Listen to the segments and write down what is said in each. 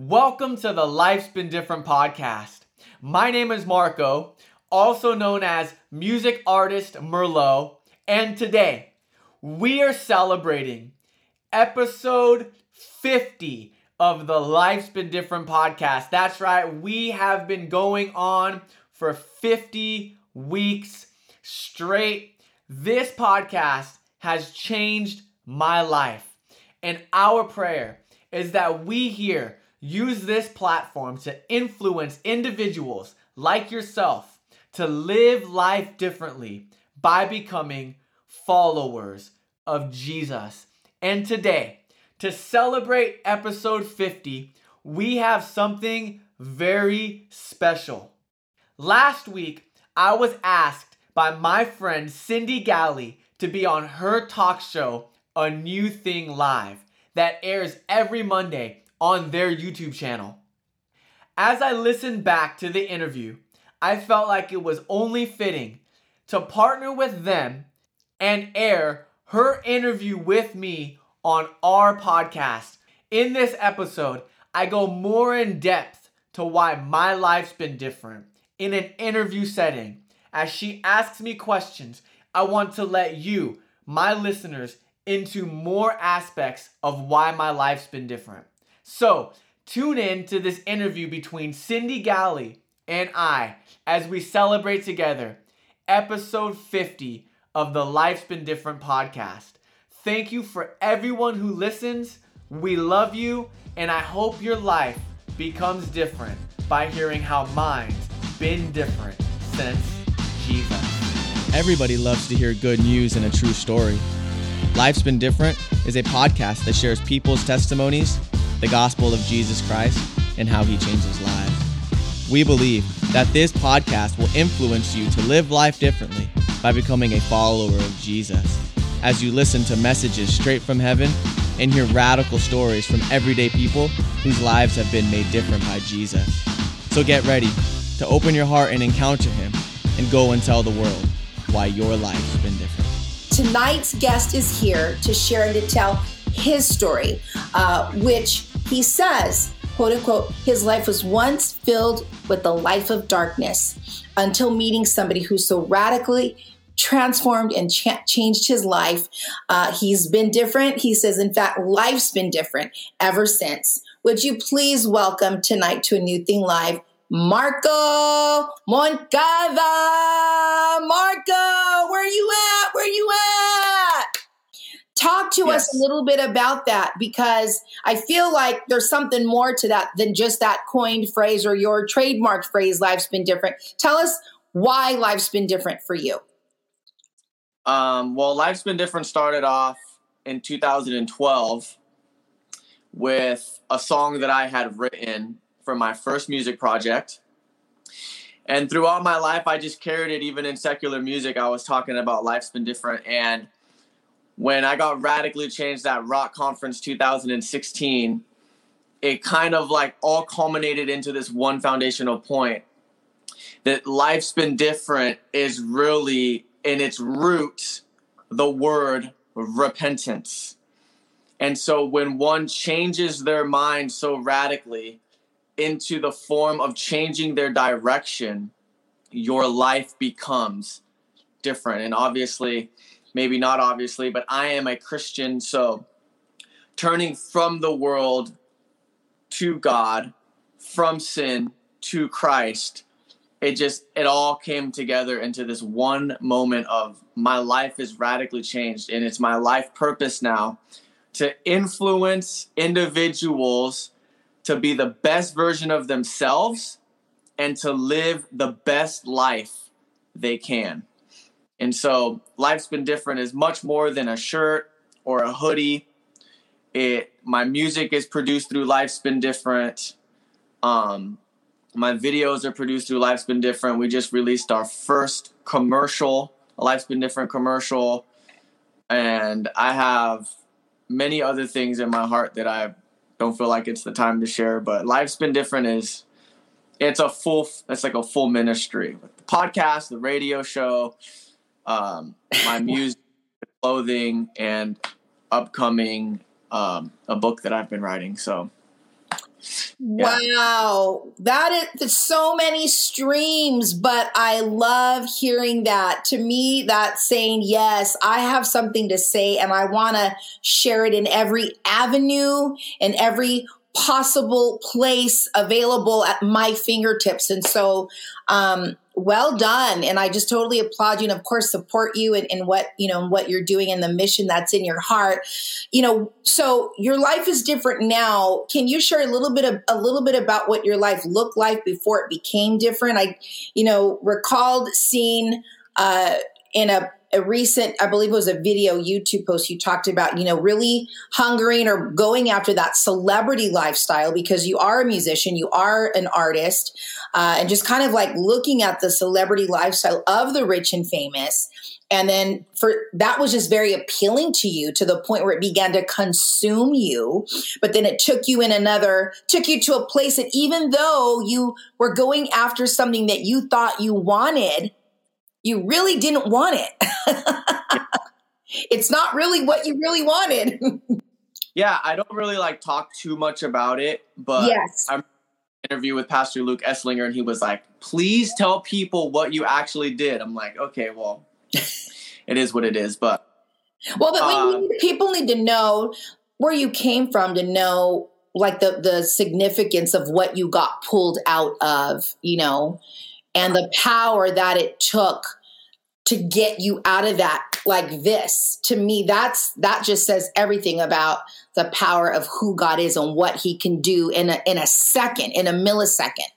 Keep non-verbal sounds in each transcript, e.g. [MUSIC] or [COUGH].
Welcome to the Life's Been Different podcast. My name is Marco, also known as music artist Merlot, and today we are celebrating episode 50 of the Life's Been Different podcast. That's right, we have been going on for 50 weeks straight. This podcast has changed my life. And our prayer is that we here use this platform to influence individuals like yourself to live life differently by becoming followers of Jesus. And today, to celebrate episode 50, we have something very special. Last week, I was asked by my friend Cyndi Galley to be on her talk show, A New Thing Live, that airs every Monday on their YouTube channel. As I listened back to the interview, I felt like it was only fitting to partner with them and air her interview with me on our podcast. In this episode, I go more in depth to why my life's been different in an interview setting. As she asks me questions, I want to let you, my listeners, into more aspects of why my life's been different. So, tune in to this interview between Cyndi Galley and I as we celebrate together episode 50 of the Life's Been Different podcast. Thank you for everyone who listens. We love you, and I hope your life becomes different by hearing how mine's been different since Jesus. Everybody loves to hear good news and a true story. Life's Been Different is a podcast that shares people's testimonies, the gospel of Jesus Christ, and how he changes lives. We believe that this podcast will influence you to live life differently by becoming a follower of Jesus. As you listen to messages straight from heaven and hear radical stories from everyday people whose lives have been made different by Jesus. So get ready to open your heart and encounter him and go and tell the world why your life's been different. Tonight's guest is here to share and to tell his story, uh, which he says, quote unquote, his life was once filled with the life of darkness until meeting somebody who so radically transformed and cha- changed his life. Uh, he's been different. He says, in fact, life's been different ever since. Would you please welcome tonight to a new thing live, Marco Moncada. Marco, where you at? Where you at? Talk to yes. us a little bit about that because I feel like there's something more to that than just that coined phrase or your trademark phrase, life's been different. Tell us why life's been different for you. Um, well, life's been different started off in 2012 with a song that I had written for my first music project. And throughout my life, I just carried it, even in secular music. I was talking about life's been different. And when I got radically changed at Rock Conference 2016, it kind of like all culminated into this one foundational point that life's been different is really in its roots the word repentance. And so when one changes their mind so radically, into the form of changing their direction, your life becomes different. And obviously, maybe not obviously, but I am a Christian. So turning from the world to God, from sin to Christ, it just, it all came together into this one moment of my life is radically changed. And it's my life purpose now to influence individuals to be the best version of themselves and to live the best life they can. And so life's been different is much more than a shirt or a hoodie. It my music is produced through Life's Been Different. Um, my videos are produced through Life's Been Different. We just released our first commercial, Life's Been Different commercial. And I have many other things in my heart that I don't feel like it's the time to share. But life's been different. Is it's a full it's like a full ministry. The podcast, the radio show, um, my [LAUGHS] music, clothing, and upcoming um, a book that I've been writing. So Wow, that is so many streams, but I love hearing that. To me, that's saying, yes, I have something to say and I want to share it in every avenue and every possible place available at my fingertips. And so, um, well done. And I just totally applaud you and of course support you in, in what, you know, what you're doing and the mission that's in your heart. You know, so your life is different now. Can you share a little bit of a little bit about what your life looked like before it became different? I, you know, recalled seeing uh in a a recent, I believe it was a video YouTube post you talked about, you know, really hungering or going after that celebrity lifestyle because you are a musician, you are an artist, uh, and just kind of like looking at the celebrity lifestyle of the rich and famous. And then for that was just very appealing to you to the point where it began to consume you. But then it took you in another, took you to a place that even though you were going after something that you thought you wanted, you really didn't want it. [LAUGHS] it's not really what you really wanted. yeah, I don't really like talk too much about it, but yes. I'm interview with Pastor Luke Esslinger and he was like, "Please tell people what you actually did." I'm like, "Okay, well, [LAUGHS] it is what it is." But well, but uh, people need to know where you came from to know like the the significance of what you got pulled out of, you know, and the power that it took to get you out of that like this. To me that's that just says everything about the power of who god is and what he can do in a in a second in a millisecond.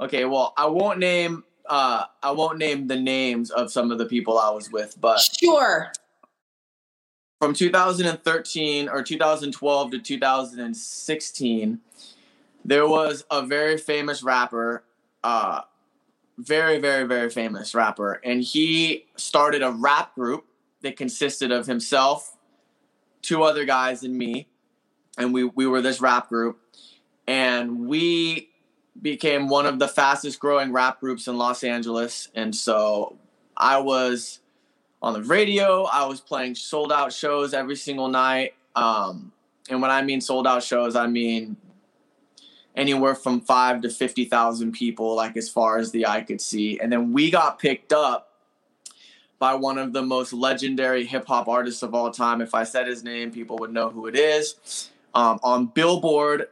Okay well i won't name uh i won't name the names of some of the people i was with but sure. from 2013 or 2012 to 2016 there was a very famous rapper uh very, very, very famous rapper. And he started a rap group that consisted of himself, two other guys, and me. And we, we were this rap group. And we became one of the fastest growing rap groups in Los Angeles. And so I was on the radio, I was playing sold out shows every single night. Um, and when I mean sold out shows, I mean anywhere from five to 50,000 people, like as far as the eye could see. And then we got picked up by one of the most legendary hip hop artists of all time. If I said his name, people would know who it is. Um, on Billboard,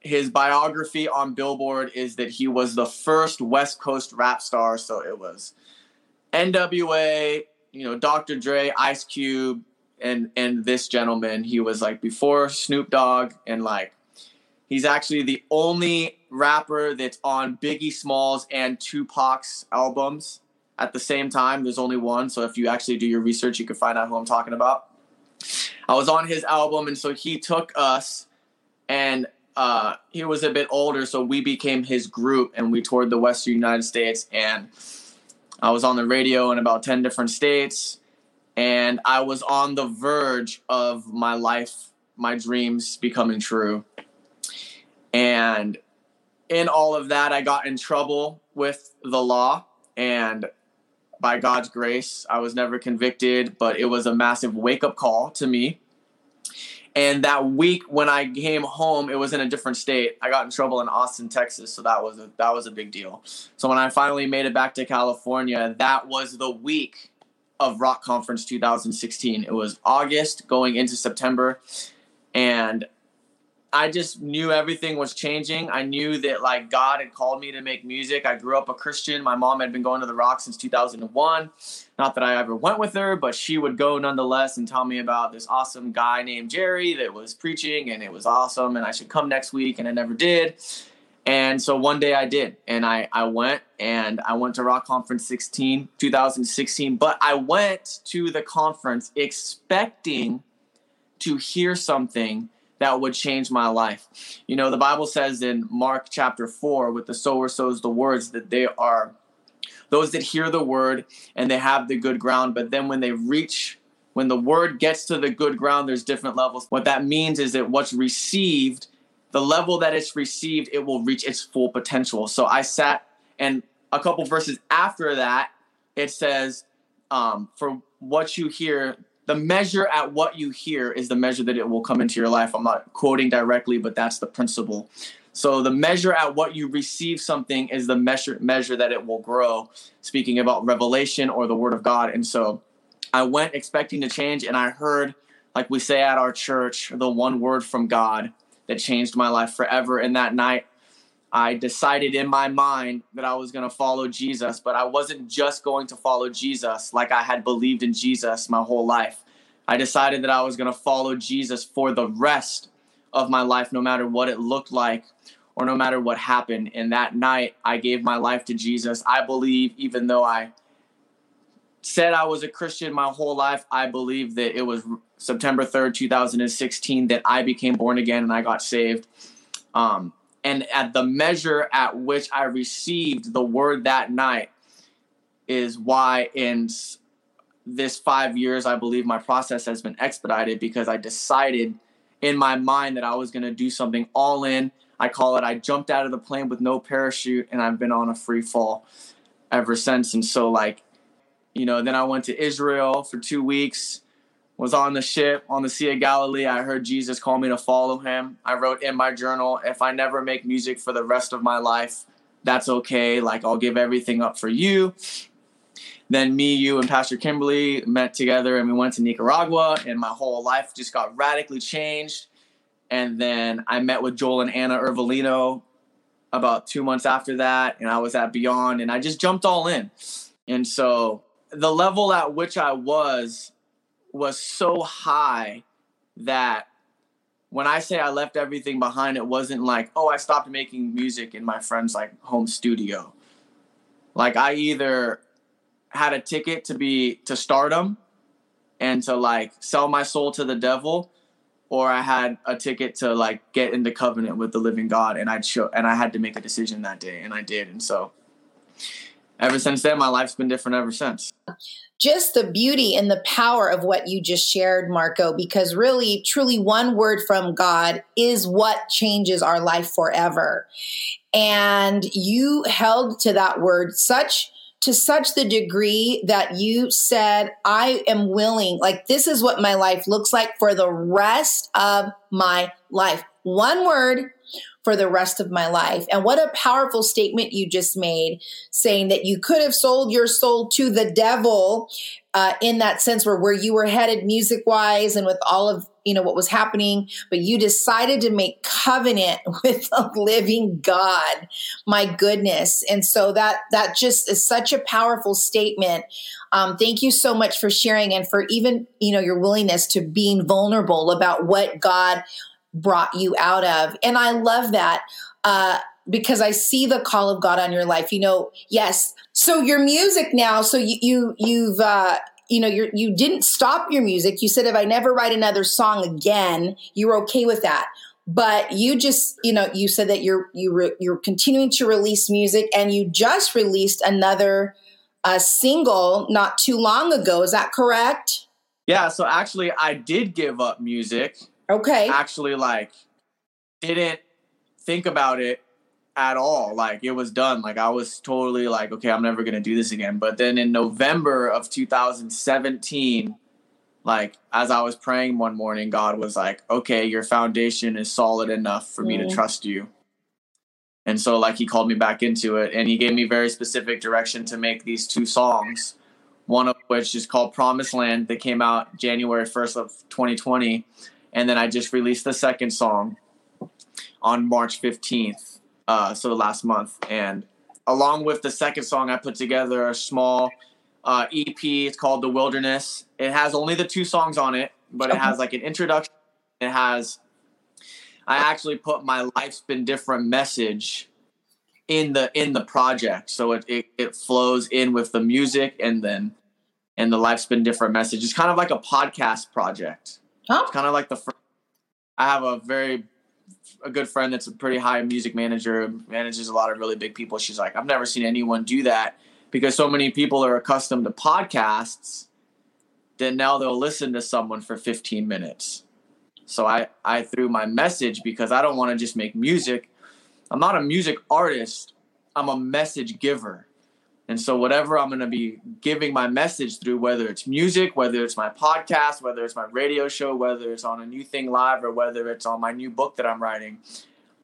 his biography on Billboard is that he was the first West Coast rap star. So it was NWA, you know, Dr. Dre, Ice Cube, and and this gentleman. He was like before Snoop Dogg and like He's actually the only rapper that's on Biggie Smalls and Tupac's albums at the same time. There's only one, so if you actually do your research, you can find out who I'm talking about. I was on his album, and so he took us, and uh, he was a bit older, so we became his group, and we toured the Western United States, and I was on the radio in about 10 different states, and I was on the verge of my life, my dreams becoming true. And in all of that, I got in trouble with the law. And by God's grace, I was never convicted, but it was a massive wake up call to me. And that week when I came home, it was in a different state. I got in trouble in Austin, Texas, so that was a, that was a big deal. So when I finally made it back to California, that was the week of Rock Conference 2016. It was August going into September, and I just knew everything was changing. I knew that like God had called me to make music. I grew up a Christian. My mom had been going to the Rock since 2001. Not that I ever went with her, but she would go nonetheless and tell me about this awesome guy named Jerry that was preaching and it was awesome and I should come next week and I never did. And so one day I did and I I went and I went to Rock Conference 16 2016, but I went to the conference expecting to hear something that would change my life. You know, the Bible says in Mark chapter 4, with the sower sows the words, that they are those that hear the word and they have the good ground. But then when they reach, when the word gets to the good ground, there's different levels. What that means is that what's received, the level that it's received, it will reach its full potential. So I sat, and a couple verses after that, it says, um, For what you hear, the measure at what you hear is the measure that it will come into your life. I'm not quoting directly, but that's the principle. So the measure at what you receive something is the measure measure that it will grow. Speaking about revelation or the word of God. And so I went expecting to change and I heard like we say at our church, the one word from God that changed my life forever. And that night I decided in my mind that I was going to follow Jesus, but I wasn't just going to follow Jesus like I had believed in Jesus my whole life. I decided that I was going to follow Jesus for the rest of my life, no matter what it looked like or no matter what happened. And that night, I gave my life to Jesus. I believe, even though I said I was a Christian my whole life, I believe that it was September 3rd, 2016, that I became born again and I got saved. Um, and at the measure at which I received the word that night is why in this five years, I believe my process has been expedited because I decided in my mind that I was going to do something all in. I call it, I jumped out of the plane with no parachute and I've been on a free fall ever since. And so, like, you know, then I went to Israel for two weeks was on the ship on the Sea of Galilee. I heard Jesus call me to follow him. I wrote in my journal, if I never make music for the rest of my life, that's okay. Like, I'll give everything up for you. Then me, you, and Pastor Kimberly met together and we went to Nicaragua, and my whole life just got radically changed. And then I met with Joel and Anna Irvolino about two months after that, and I was at Beyond, and I just jumped all in. And so the level at which I was was so high that when I say I left everything behind, it wasn't like, oh, I stopped making music in my friend's like home studio. Like I either had a ticket to be to stardom and to like sell my soul to the devil, or I had a ticket to like get into covenant with the living God and I'd show and I had to make a decision that day and I did. And so ever since then my life's been different ever since just the beauty and the power of what you just shared, Marco, because really, truly, one word from God is what changes our life forever. And you held to that word such to such the degree that you said, I am willing, like, this is what my life looks like for the rest of my life. One word, for the rest of my life. And what a powerful statement you just made, saying that you could have sold your soul to the devil uh, in that sense, where where you were headed music wise and with all of you know what was happening, but you decided to make covenant [LAUGHS] with a living God. My goodness! And so that that just is such a powerful statement. Um, thank you so much for sharing and for even you know your willingness to being vulnerable about what God brought you out of. And I love that uh, because I see the call of God on your life. You know, yes. So your music now. So you, you you've uh, you know you're you didn't stop your music. You said if I never write another song again, you're okay with that. But you just you know you said that you're you re, you're continuing to release music, and you just released another uh, single not too long ago. Is that correct? Yeah. So actually, I did give up music Okay. Actually, like, didn't think about it at all. Like, it was done. Like, I was totally like, okay, I'm never going to do this again. But then in November of 2017, like, as I was praying one morning, God was like, okay, your foundation is solid enough for mm. me to mm. trust you. And so, like, he called me back into it and he gave me very specific direction to make these two songs one of which is called Promised Land that came out January 1st of 2020 and then I just released the second song on March 15th, uh, so last month. And along with the second song, I put together a small uh, EP. It's called The Wilderness. It has only the two songs on it, but it has like an introduction. It has, I actually put my life's been different message in the in the project so it, it, it flows in with the music and then and the life's been different message it's kind of like a podcast project Huh? It's kind of like the. I have a very a good friend that's a pretty high music manager, manages a lot of really big people. She's like, I've never seen anyone do that because so many people are accustomed to podcasts that now they'll listen to someone for 15 minutes. So I I threw my message because I don't want to just make music. I'm not a music artist. I'm a message giver. And so, whatever I'm going to be giving my message through, whether it's music, whether it's my podcast, whether it's my radio show, whether it's on a new thing live, or whether it's on my new book that I'm writing,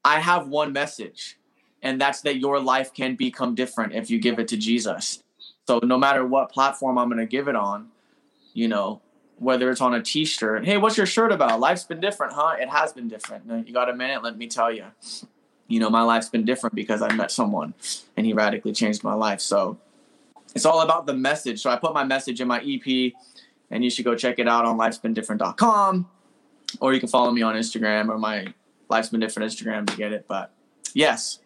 I have one message, and that's that your life can become different if you give it to Jesus. So, no matter what platform I'm going to give it on, you know, whether it's on a t-shirt, hey, what's your shirt about? Life's been different, huh? It has been different. You got a minute? Let me tell you you know, my life's been different because I met someone and he radically changed my life. So it's all about the message. So I put my message in my EP and you should go check it out on lifesbeendifferent.com or you can follow me on Instagram or my Life's Been Different Instagram to get it. But yes.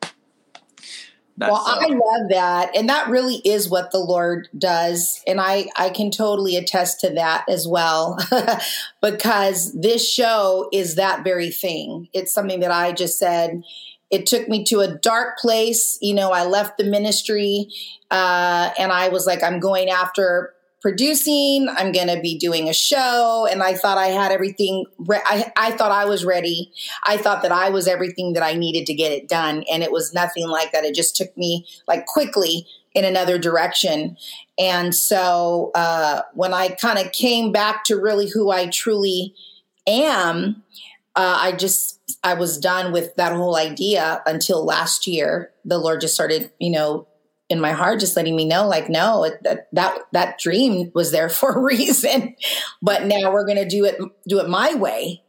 well, uh, I love that. And that really is what the Lord does. And I, I can totally attest to that as well, [LAUGHS] because this show is that very thing. It's something that I just said, it took me to a dark place. You know, I left the ministry uh, and I was like, I'm going after producing. I'm going to be doing a show. And I thought I had everything. Re- I, I thought I was ready. I thought that I was everything that I needed to get it done. And it was nothing like that. It just took me like quickly in another direction. And so uh, when I kind of came back to really who I truly am, uh, I just I was done with that whole idea until last year. The Lord just started, you know, in my heart, just letting me know, like, no, that that that dream was there for a [LAUGHS] reason, but now we're to do it do it my way.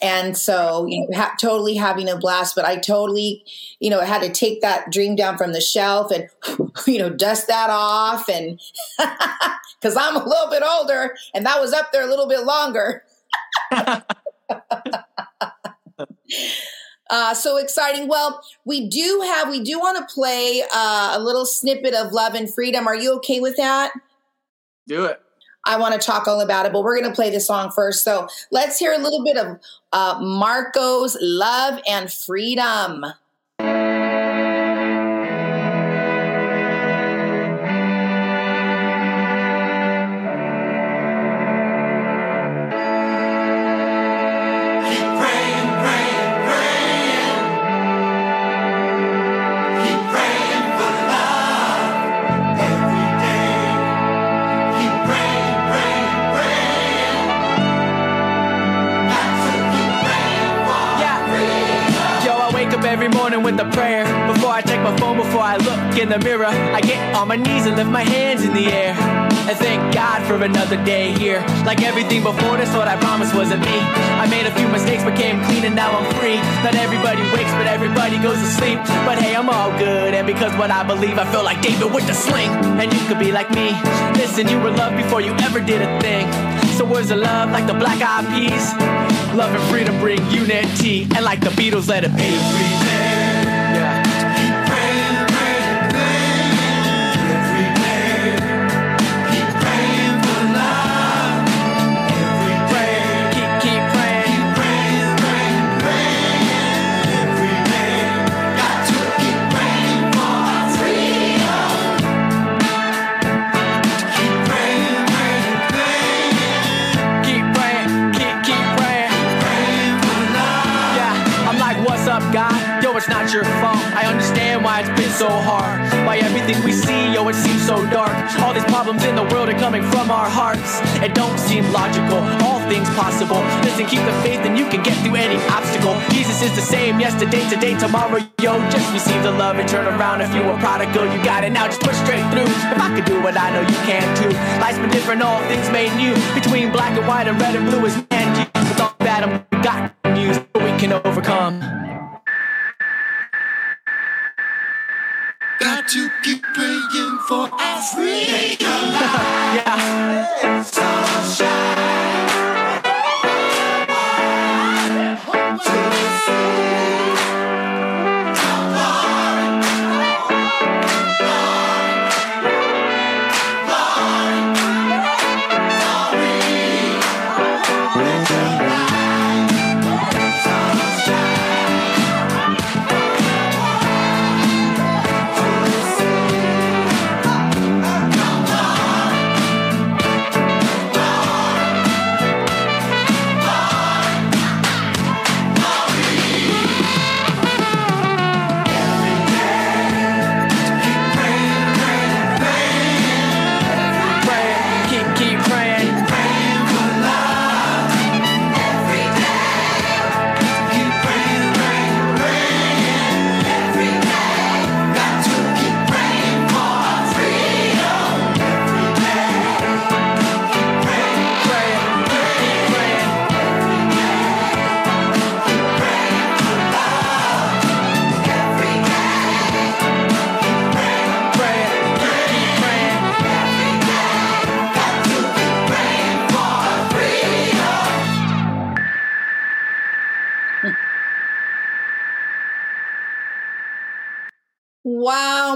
And so, you know, ha- totally having a blast, but I totally, you know, had to take that dream down from the shelf and, [LAUGHS] you know, dust that off. And [LAUGHS] because I'm a little bit older and that was up there a little bit longer. Uh, so exciting. Well, we do have, we do want to play uh, a little snippet of Love and Freedom. Are you okay with that? Do it. I want to talk all about it, but we're going to play the song first. So let's hear a little bit of uh, Marco's Love and Freedom. With a prayer. Before I check my phone, before I look in the mirror, I get on my knees and lift my hands in the air. And thank God for another day here. Like everything before this, what I promised wasn't me. I made a few mistakes, but came clean, and now I'm free. Not everybody wakes, but everybody goes to sleep. But hey, I'm all good, and because what I believe, I feel like David with the sling. And you could be like me. Listen, you were loved before you ever did a thing. So words of love, like the black eyed peas. Love and freedom bring unity, and like the Beatles, let it be. So hard. Why everything we see, yo, it seems so dark. All these problems in the world are coming from our hearts. It don't seem logical, all things possible. Listen, keep the faith and you can get through any obstacle. Jesus is the same yesterday, today, tomorrow, yo. Just receive the love and turn around. If you were prodigal, you got it now, just push straight through. If I could do what I know you can too. Life's been different, all things made new. Between black and white and red and blue is man. With all that, I'm got news, we can overcome. Got to keep praying for freedom. [LAUGHS] yeah. Sunshine.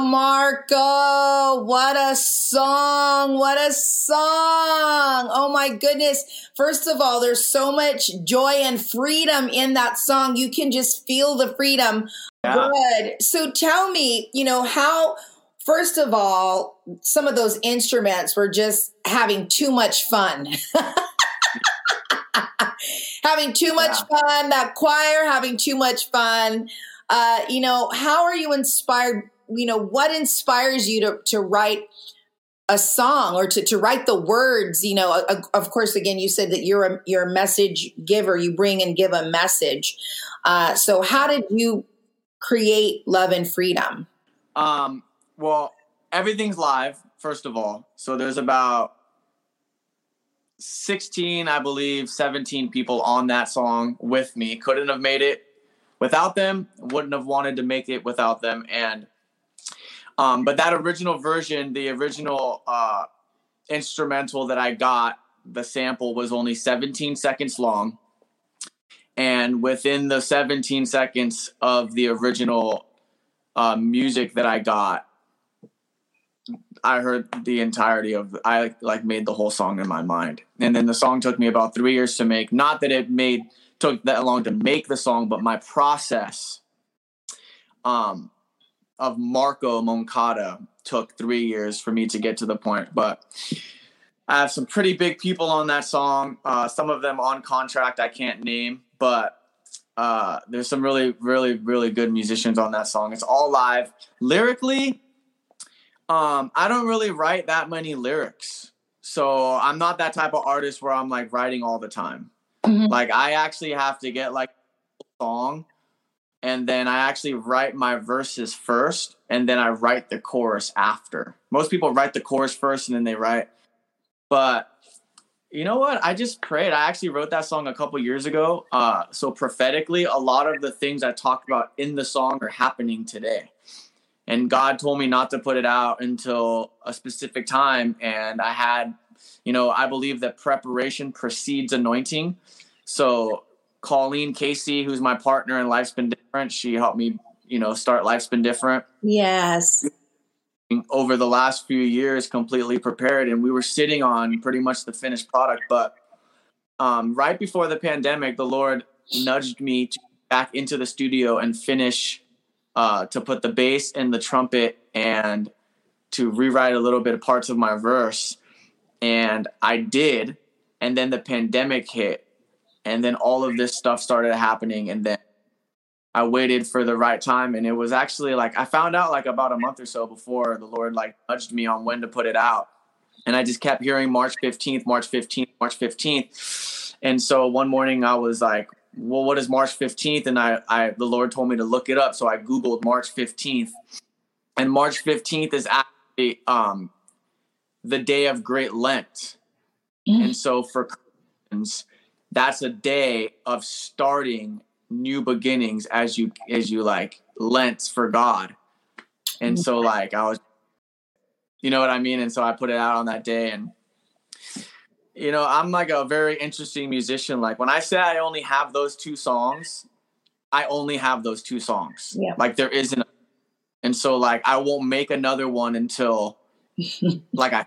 Marco, what a song. What a song. Oh my goodness. First of all, there's so much joy and freedom in that song. You can just feel the freedom. Yeah. Good. So tell me, you know, how, first of all, some of those instruments were just having too much fun. [LAUGHS] having too much Yeah. fun, that choir having too much fun. Uh, you know, how are you inspired? You know, what inspires you to, to write a song or to, to write the words? You know, uh, of course, again, you said that you're a, you're a message giver. You bring and give a message. Uh, so how did you create Love and Freedom? Um, well, everything's live, first of all. So there's about 16, I believe, 17 people on that song with me. Couldn't have made it without them, wouldn't have wanted to make it without them. And um, but that original version, the original uh instrumental that I got, the sample was only 17 seconds long. And within the 17 seconds of the original uh, music that I got, I heard the entirety of. I like made the whole song in my mind, and then the song took me about three years to make. Not that it made took that long to make the song, but my process, um, of Marco Moncada took three years for me to get to the point. But I have some pretty big people on that song. Uh, some of them on contract I can't name, but uh, there's some really, really, really good musicians on that song. It's all live. Lyrically, um, I don't really write that many lyrics. So I'm not that type of artist where I'm like writing all the time. Mhm. Like I actually have to get like a song and then I actually write my verses first and then I write the chorus after. Most people write the chorus first and then they write. But you know what? I just prayed. I actually wrote that song a couple years ago. Uh, so prophetically, a lot of the things I talked about in the song are happening today. And God told me not to put it out until a specific time. And I had, you know, I believe that preparation precedes anointing. So Colleen Casey, who's my partner in Life's Been Different, she helped me, you know, start Life's Been Different. Yes. over the last few years completely prepared and we were sitting on pretty much the finished product. But um, right before the pandemic the lord nudged me to back into the studio and finish uh, to put the bass and the trumpet and to rewrite a little bit of parts of my verse. And i did and then the pandemic hit and then all of this stuff started happening and then I waited for the right time and it was actually like I found out like about a month or so before the Lord like nudged me on when to put it out. And I just kept hearing March 15th, March 15th, March 15th. And so one morning I was like, well, what is March 15th? And I, I the Lord told me to look it up. So I Googled March 15th. And March 15th is actually um the day of great Lent. Mm. And so for Christians, that's a day of starting new beginnings as you as you like lent for God. And so mm-hmm. like I was you know what I mean? And so I put it out on that day and you know, I'm like a very interesting musician. Like when I say I only have those two songs, I only have those two songs. Yeah. Like there isn't and so like I won't make another one until [LAUGHS] like I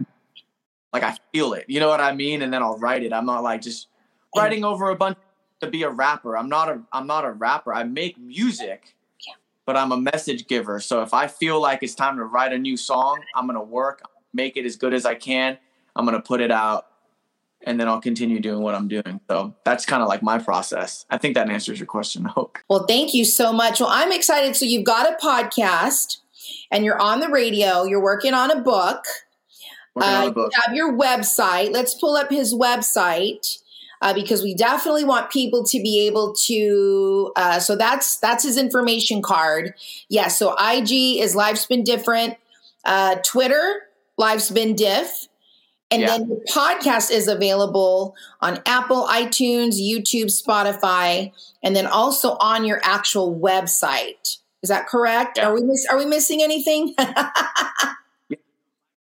like I feel it. You know what I mean? And then I'll write it. I'm not like just writing over a bunch to be a rapper. I'm not a I'm not a rapper. I make music. Yeah. But I'm a message giver. So if I feel like it's time to write a new song, I'm going to work, make it as good as I can. I'm going to put it out and then I'll continue doing what I'm doing. So that's kind of like my process. I think that answers your question. I hope. Well, thank you so much. Well, I'm excited. So you've got a podcast and you're on the radio, you're working on a book. On Uh, a book. You have your website. Let's pull up his website uh, because we definitely want people to be able to. Uh, so that's that's his information card. Yes. so IG is Life's Been Different. Uh, Twitter, Life's Been Diff. And Yeah. then the podcast is available on Apple, iTunes, YouTube, Spotify, and then also on your actual website. Is that correct? Yeah. Are we miss, are we missing anything? [LAUGHS]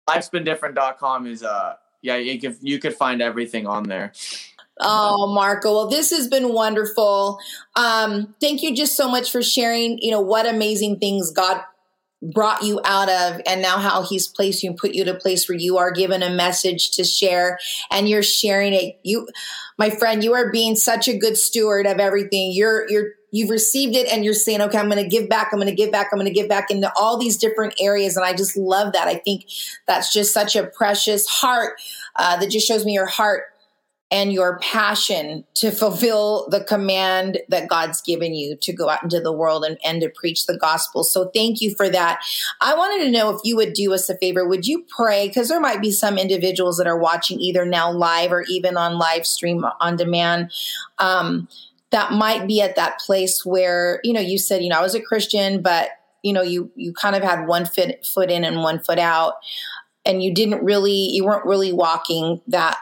Lifesbeendifferent.com is uh yeah, you can you could find everything on there. Oh, Marco. Well, this has been wonderful. Um, thank you just so much for sharing, you know, what amazing things God brought you out of and now how he's placed you and put you to a place where you are given a message to share and you're sharing it you my friend you are being such a good steward of everything you're you're you've received it and you're saying okay i'm going to give back i'm going to give back i'm going to give back into all these different areas and i just love that i think that's just such a precious heart uh, that just shows me your heart and your passion to fulfill the command that God's given you to go out into the world and, and to preach the gospel. So thank you for that. I wanted to know if you would do us a favor. Would you pray? Because there might be some individuals that are watching either now live or even on live stream on demand. Um, that might be at that place where, you know, you said, you know, I was a Christian, but you know, you you kind of had one foot foot in and one foot out and you didn't really you weren't really walking that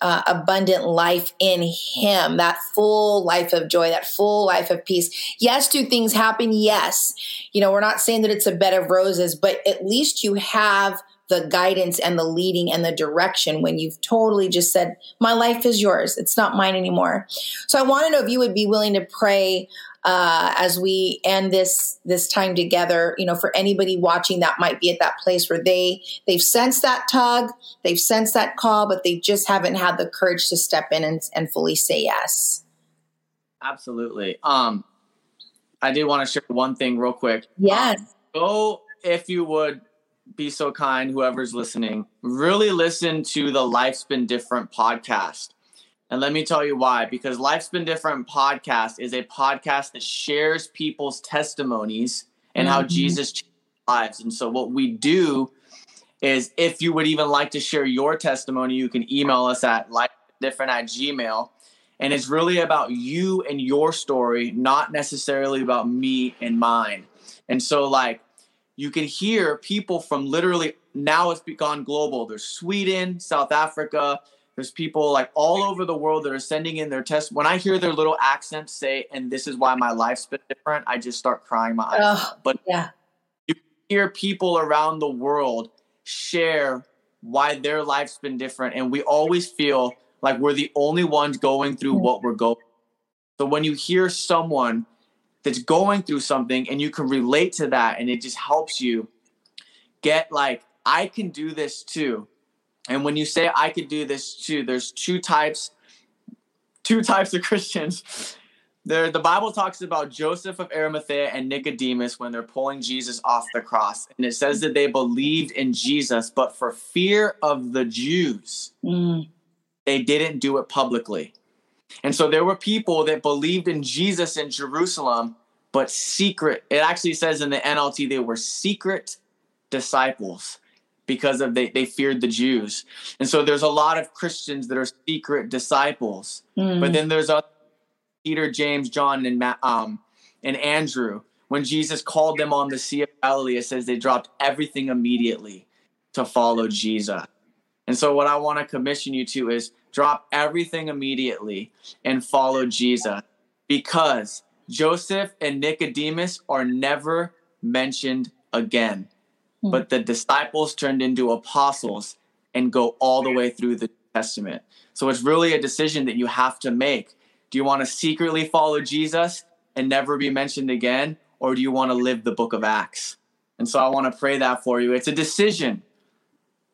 uh, abundant life in him that full life of joy that full life of peace. Yes do things happen? Yes. You know we're not saying that it's a bed of roses but at least you have the guidance and the leading and the direction when you've totally just said my life is yours. It's not mine anymore. So i want to know if you would be willing to pray uh, as we end this this time together you know for anybody watching that might be at that place where they they've sensed that tug they've sensed that call but they just haven't had the courage to step in and, and fully say yes. Absolutely. Um i did want to share one thing real quick. Yes. Um, go if you would be so kind whoever's listening really listen to the life's been different podcast and let me tell you why. Because Life's Been Different podcast is a podcast that shares people's testimonies and mm-hmm. how Jesus changed lives. And so what we do is if you would even like to share your testimony, you can email us at lifedifferent at gmail. And it's really about you and your story, not necessarily about me and mine. And so like you can hear people from literally now it's gone global. There's Sweden, South Africa, there's people like all over the world that are sending in their tests. When I hear their little accents say, and this is why my life's been different, I just start crying my eyes oh, But yeah. you hear people around the world share why their life's been different. And we always feel like we're the only ones going through hmm. what we're going. So when you hear someone that's going through something and you can relate to that and it just helps you get like, I can do this too and when you say I could do this too, there's two types, two types of Christians. There, the Bible talks about Joseph of Arimathea and Nicodemus when they're pulling Jesus off the cross, and it says that they believed in Jesus, but for fear of the Jews, mm. they didn't do it publicly. And so there were people that believed in Jesus in Jerusalem, but secret. It actually says in the NLT they were secret disciples because of they, they feared the Jews. And so there's a lot of Christians that are secret disciples. Mm. But then there's other Peter, James, John, and um and Andrew. When Jesus called them on the Sea of Galilee, it says they dropped everything immediately to follow Jesus. And so what I want to commission you to is drop everything immediately and follow Jesus because Joseph and Nicodemus are never mentioned again. Hmm. But the disciples turned into apostles and go all the way through the Testament. So it's really a decision that you have to make. Do you want to secretly follow Jesus and never be mentioned again? Or do you want to live the book of Acts? And so I want to pray that for you. It's a decision.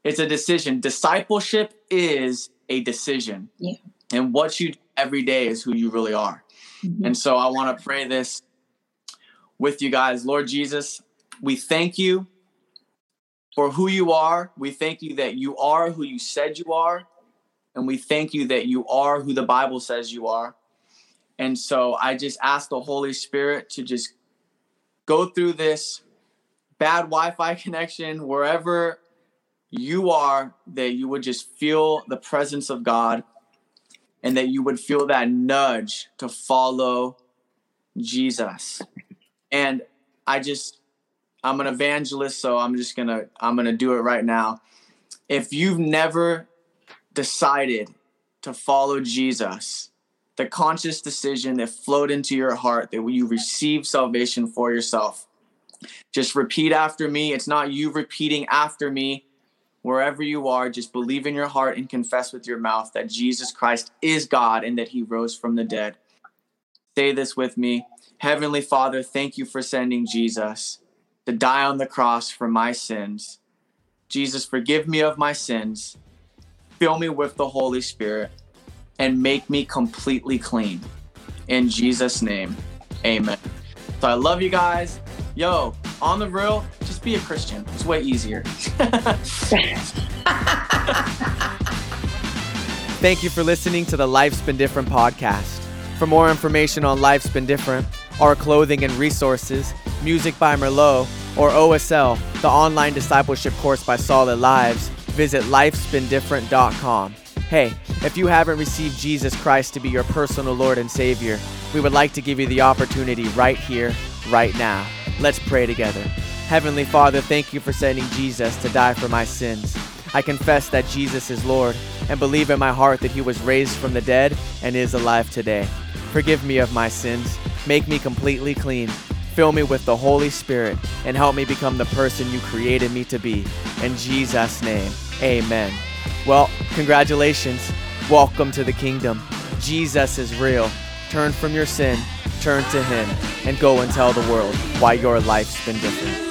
It's a decision. Discipleship is a decision. Yeah. And what you do every day is who you really are. Mm-hmm. And so I want to pray this with you guys. Lord Jesus, we thank you for who you are. We thank you that you are who you said you are. And we thank you that you are who the Bible says you are. And so I just ask the Holy Spirit to just go through this bad Wi Fi [LAUGHS] connection, wherever you are, that you would just feel the presence of God and that you would feel that nudge to follow Jesus. And I just I'm an evangelist, so I'm just gonna I'm gonna do it right now. If you've never decided to follow Jesus, the conscious decision that flowed into your heart that you receive salvation for yourself, just repeat after me. It's not you repeating after me. Wherever you are, just believe in your heart and confess with your mouth that Jesus Christ is God and that he rose from the dead. Say this with me Heavenly Father, thank you for sending Jesus to die on the cross for my sins. Jesus, forgive me of my sins, fill me with the Holy Spirit, and make me completely clean. In Jesus' name, amen. So I love you guys. Yo, on the real, just be a Christian. It's way easier. [LAUGHS] Thank you for listening to the Life's Been Different podcast. For more information on Life's Been Different, our clothing and resources, music by Merlot, or OSL, the online discipleship course by Solid Lives, visit lifesbeendifferent.com. Hey, if you haven't received Jesus Christ to be your personal Lord and Savior, we would like to give you the opportunity right here, right now. Let's pray together. Heavenly Father, thank you for sending Jesus to die for my sins. I confess that Jesus is Lord and believe in my heart that he was raised from the dead and is alive today. Forgive me of my sins, make me completely clean, fill me with the Holy Spirit, and help me become the person you created me to be. In Jesus' name, amen. Well, congratulations. Welcome to the kingdom. Jesus is real. Turn from your sin, turn to him, and go and tell the world why your life's been different.